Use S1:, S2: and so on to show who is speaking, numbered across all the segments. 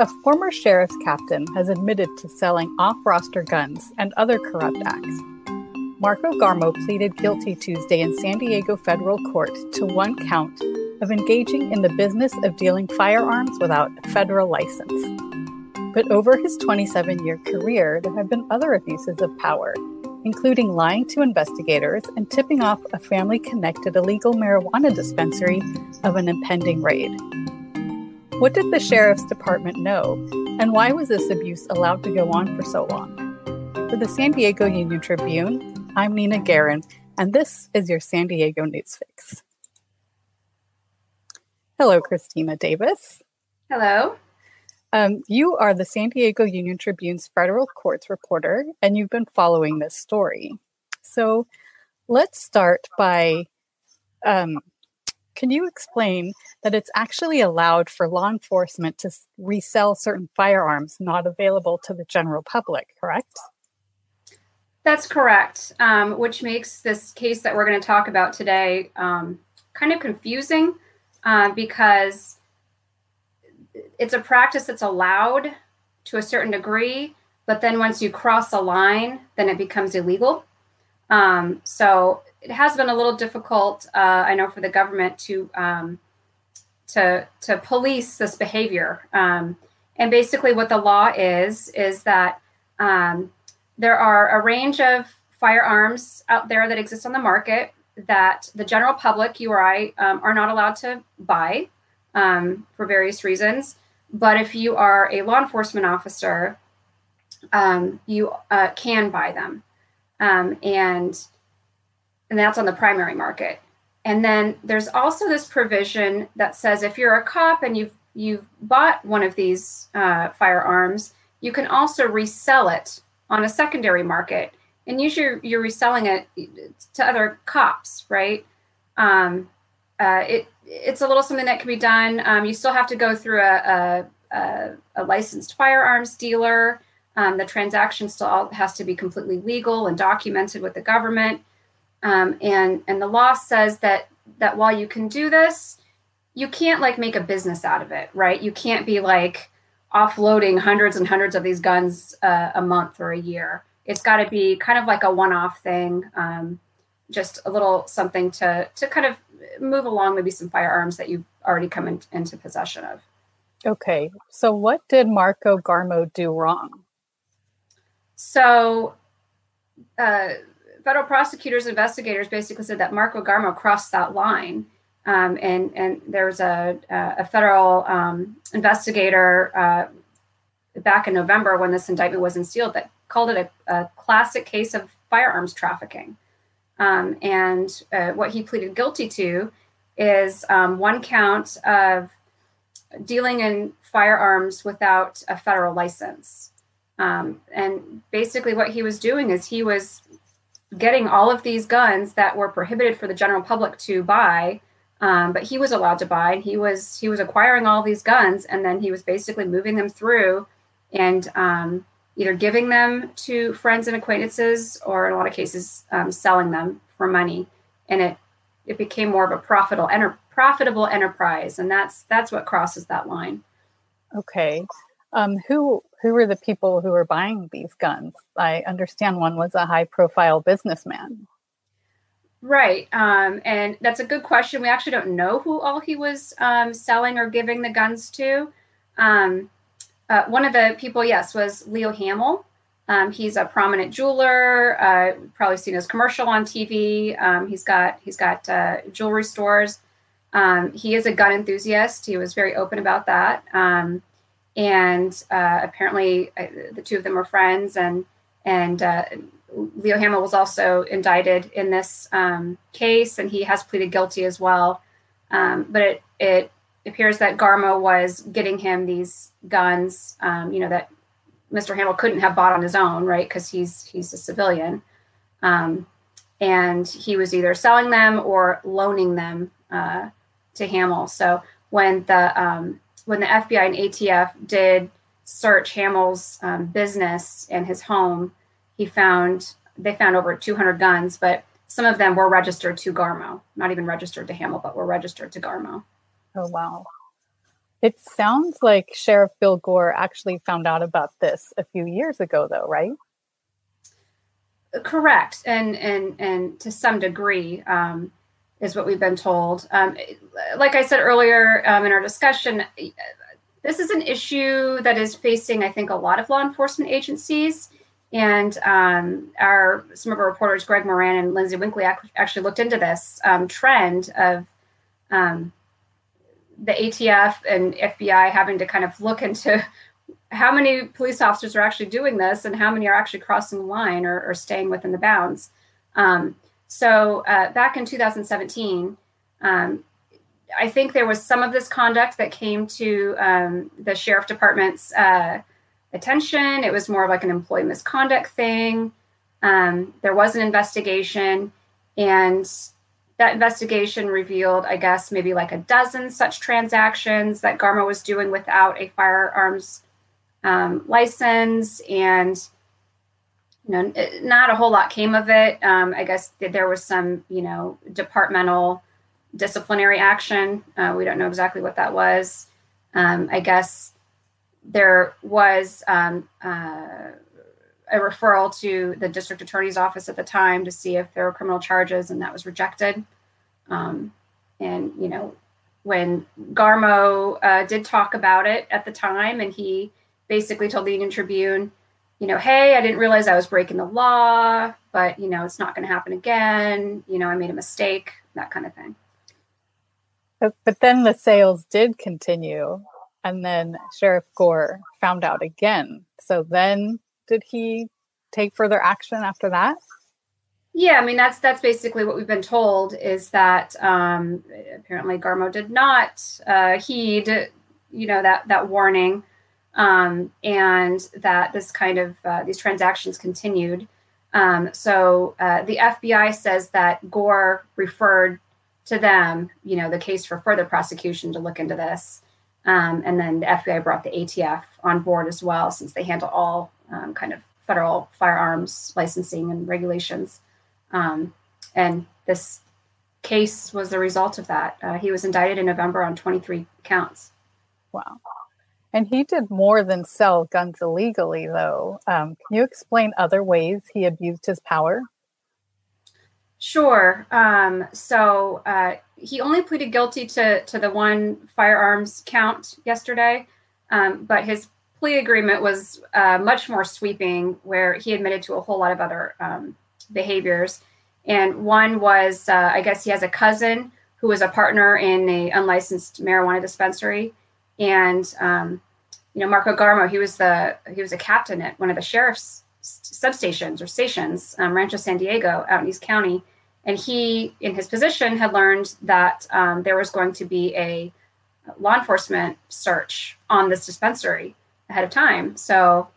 S1: A former sheriff's captain has admitted to selling off roster guns and other corrupt acts. Marco Garmo pleaded guilty Tuesday in San Diego federal court to one count of engaging in the business of dealing firearms without a federal license. But over his 27 year career, there have been other abuses of power, including lying to investigators and tipping off a family connected illegal marijuana dispensary of an impending raid. What did the sheriff's department know, and why was this abuse allowed to go on for so long? For the San Diego Union Tribune, I'm Nina Garin, and this is your San Diego News Fix. Hello, Kristina Davis.
S2: Hello.
S1: Um, you are the San Diego Union Tribune's federal courts reporter, and you've been following this story. So let's start by um, can you explain that it's actually allowed for law enforcement to resell certain firearms not available to the general public, correct?
S2: That's correct, um, which makes this case that we're going to talk about today um, kind of confusing uh, because it's a practice that's allowed to a certain degree, but then once you cross a line, then it becomes illegal. Um, so it has been a little difficult, uh, I know, for the government to um, to to police this behavior. Um, and basically, what the law is is that um, there are a range of firearms out there that exist on the market that the general public, you or I, um, are not allowed to buy um, for various reasons. But if you are a law enforcement officer, um, you uh, can buy them, and and that's on the primary market. And then there's also this provision that says if you're a cop and you've you've bought one of these uh, firearms, you can also resell it on a secondary market. And usually you're, reselling it to other cops, right? Um, uh, it it's a little something that can be done. Um, you still have to go through a, a, a licensed firearms dealer. Um, the transaction still has to be completely legal and documented with the government. Um, and and the law says that that while you can do this, you can't like make a business out of it, right? You can't be like offloading hundreds and hundreds of these guns uh, a month or a year. It's got to be kind of like a one-off thing, um, just a little something to to kind of move along, maybe some firearms that you've already come in, into possession of.
S1: Okay, so what did Marco Garmo do wrong?
S2: So, uh, federal prosecutors, investigators basically said that Marco Garmo crossed that line. Um, and and there was a, a federal um, investigator uh, back in November when this indictment was unsealed that called it a, a classic case of firearms trafficking. Um, and uh, what he pleaded guilty to is um, one count of dealing in firearms without a federal license. Um, and basically, what he was doing is he was getting all of these guns that were prohibited for the general public to buy um, but he was allowed to buy he was he was acquiring all these guns and then he was basically moving them through and um, either giving them to friends and acquaintances or in a lot of cases um, selling them for money. And it it became more of a profitable enter, profitable enterprise and that's that's what crosses that line.
S1: Okay. Um, who who were the people who were buying these guns? I understand one was a high profile businessman.
S2: Right. Um, and that's a good question. We actually don't know who all he was um, selling or giving the guns to. Um, uh, one of the people, yes, was Leo Hamel. Um, he's a prominent jeweler. Uh, probably seen his commercial on TV. Um, he's got he's got uh, jewelry stores. Um, he is a gun enthusiast. He was very open about that and uh, apparently uh, the two of them were friends and and uh, leo hamel was also indicted in this um, case and he has pleaded guilty as well. Um, but it, it appears that garmo was getting him these guns um, you know that mr hamel couldn't have bought on his own right? Because he's he's a civilian. Um, and he was either selling them or loaning them uh, to hamel so when the um, when the FBI and ATF did search Hamel's um, business and his home, he found they found over 200 guns, but some of them were registered to Garmo, not even registered to Hamel, but were registered to Garmo.
S1: Oh wow. It sounds like Sheriff Bill Gore actually found out about this a few years ago, though, right?
S2: Correct, and and and to some degree, um, is what we've been told. Um, like I said earlier um, in our discussion, this is an issue that is facing, I think, a lot of law enforcement agencies. And um, our some of our reporters, Greg Moran and Lyndsay Winkley, actually looked into this um, trend of um, the ATF and FBI having to kind of look into how many police officers are actually doing this and how many are actually crossing the line or, or staying within the bounds. Um, so uh, back in 2017, um, I think there was some of this conduct that came to um, the sheriff department's uh, attention. It was more of like an employee misconduct thing. Um, there was an investigation, and that investigation revealed, I guess, maybe like a dozen such transactions that Garmo was doing without a firearms um, license. And you know, not a whole lot came of it. Um, I guess there was some, you know, departmental disciplinary action. Uh, we don't know exactly what that was. Um, I guess there was um, uh, a referral to the district attorney's office at the time to see if there were criminal charges, and that was rejected. Um, and you know, when Garmo uh, did talk about it at the time, and he basically told the Union Tribune you know, hey, I didn't realize I was breaking the law, but you know, it's not going to happen again. You know, I made a mistake, that kind of thing.
S1: But, but then the sales did continue, and then Sheriff Gore found out again. So then, did he take further action after that?
S2: Yeah, I mean that's that's basically what we've been told is that um, apparently Garmo did not uh, heed, you know, that that warning um, and that this kind of uh, these transactions continued. Um, so uh, the FBI says that Gore referred to them, you know, the case for further prosecution to look into this, um, and then the FBI brought the ATF on board as well, since they handle all um, kind of federal firearms licensing and regulations. Um, and this case was the result of that. Uh, he was indicted in November on 23 counts.
S1: Wow. And he did more than sell guns illegally, though. Um, can you explain other ways he abused his power?
S2: Sure. Um, so uh, he only pleaded guilty to, to the one firearms count yesterday, um, but his plea agreement was uh, much more sweeping, where he admitted to a whole lot of other um, behaviors. And one was, uh, I guess he has a cousin who was a partner in a unlicensed marijuana dispensary and um, you know Marco Garmo, he was the he was a captain at one of the sheriff's substations or stations, um, Rancho San Diego, out in East County, and he, in his position, had learned that um, there was going to be a law enforcement search on this dispensary ahead of time. So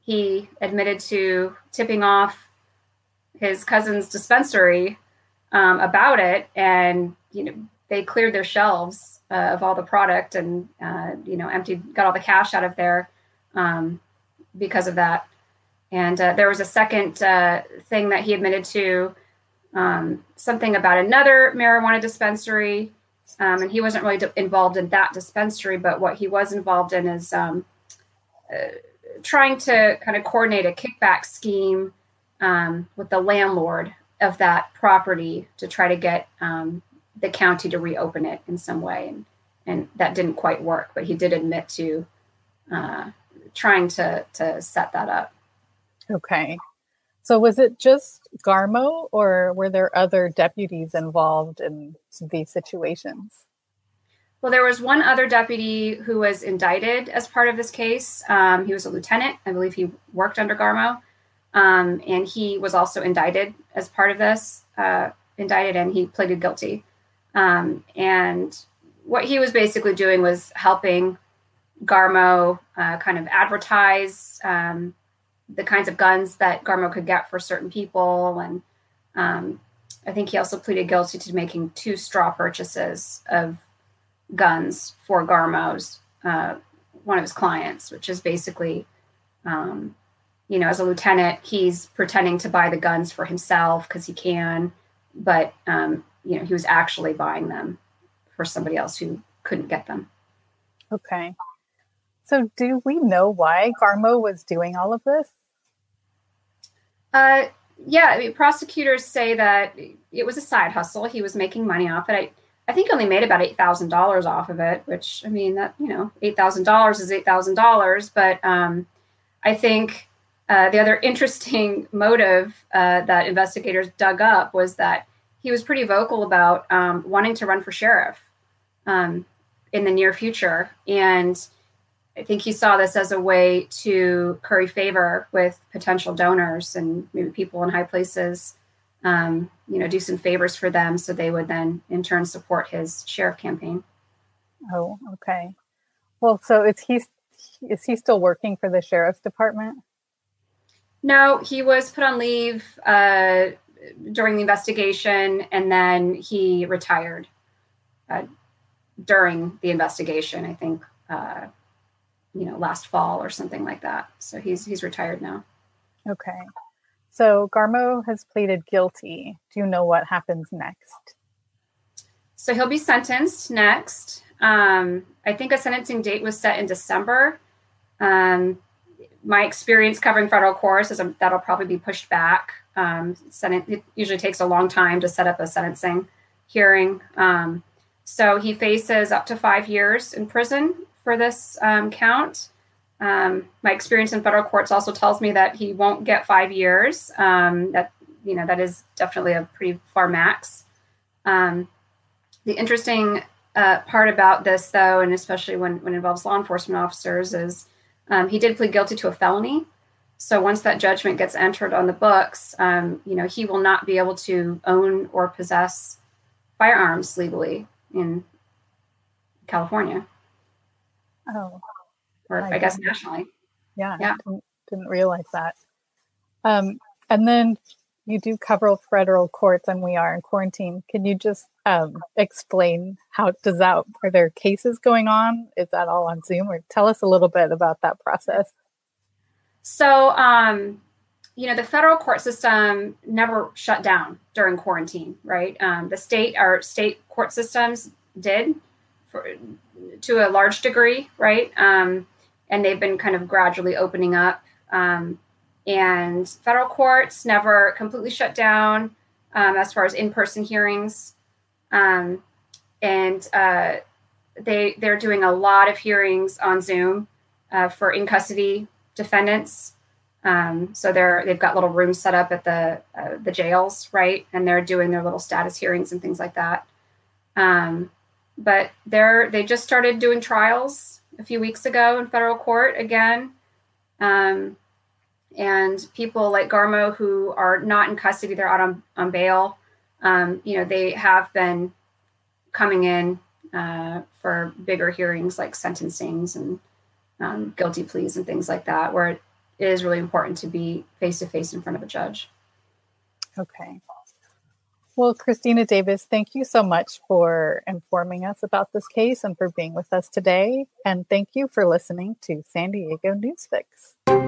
S2: he admitted to tipping off his cousin's dispensary um, about it, and you know they cleared their shelves uh, of all the product and uh, you know emptied got all the cash out of there um, because of that. And uh, there was a second uh, thing that he admitted to um, something about another marijuana dispensary um, and he wasn't really involved in that dispensary but what he was involved in is um, uh, trying to kind of coordinate a kickback scheme um, with the landlord of that property to try to get um, the county to reopen it in some way, and and that didn't quite work. But he did admit to uh, trying to to set that up.
S1: Okay, so was it just Garmo, or were there other deputies involved in these situations?
S2: Well, there was one other deputy who was indicted as part of this case. Um, he was a lieutenant. I believe he worked under Garmo. Um, and he was also indicted as part of this, uh, indicted, and he pleaded guilty. Um, and what he was basically doing was helping Garmo uh, kind of advertise um, the kinds of guns that Garmo could get for certain people. And um, I think he also pleaded guilty to making two straw purchases of guns for Garmo's, uh, one of his clients, which is basically, um, you know, as a lieutenant, he's pretending to buy the guns for himself because he can, but um, you know he was actually buying them for somebody else who couldn't get them
S1: Okay. So, do we know why Garmo was doing all of this?
S2: Uh, yeah, I mean, prosecutors say that it was a side hustle. He was making money off it. I, I think only made about eight thousand dollars off of it, which I mean that you know eight thousand dollars is eight thousand dollars. But um, I think uh, the other interesting motive uh, that investigators dug up was that he was pretty vocal about um, wanting to run for sheriff um, in the near future, and I think he saw this as a way to curry favor with potential donors and maybe people in high places. Um, you know, do some favors for them so they would then in turn support his sheriff campaign.
S1: Oh, okay. Well, so is he is he still working for the sheriff's department?
S2: No, he was put on leave uh, during the investigation, and then he retired uh, during the investigation. I think uh, you know last fall or something like that. So he's he's retired now.
S1: Okay. So Garmo has pleaded guilty. Do you know what happens next?
S2: So he'll be sentenced next. Um, I think a sentencing date was set in December. Um, my experience covering federal courts is that'll probably be pushed back. Um, it usually takes a long time to set up a sentencing hearing. Um, so he faces up to five years in prison for this um, count. Um, my experience in federal courts also tells me that he won't get five years. Um, that you know that is definitely a pretty far max. Um, the interesting uh, part about this, though, and especially when when it involves law enforcement officers, is he did plead guilty to a felony. So once that judgment gets entered on the books, um, you know he will not be able to own or possess firearms legally in California.
S1: Oh,
S2: or I, I guess nationally.
S1: Yeah, yeah. Didn't, didn't, realize that. Um, and then you do cover federal courts, and we are in quarantine. Can you just um, explain how does that? Are there cases going on? Is that all on Zoom, or tell us a little bit about that process?
S2: So, um, you know, the federal court system never shut down during quarantine, right? Um, the state, our state court systems did for, to a large degree, right? Um, and they've been kind of gradually opening up. Um, and federal courts never completely shut down um, as far as in-person hearings. Um, and uh, they they're doing a lot of hearings on Zoom uh, for in custody defendants. Um, so they're they've got little rooms set up at the uh, the jails, right? And they're doing their little status hearings and things like that. Um, but they're they just started doing trials a few weeks ago in federal court again. Um, and people like Garmo who are not in custody, they're out on, on bail. Um, you know, they have been coming in uh, for bigger hearings like sentencings and um, guilty pleas and things like that, where it is really important to be face to face in front of a judge.
S1: Okay. Well, Kristina Davis, thank you so much for informing us about this case and for being with us today. And thank you for listening to San Diego Newsfix.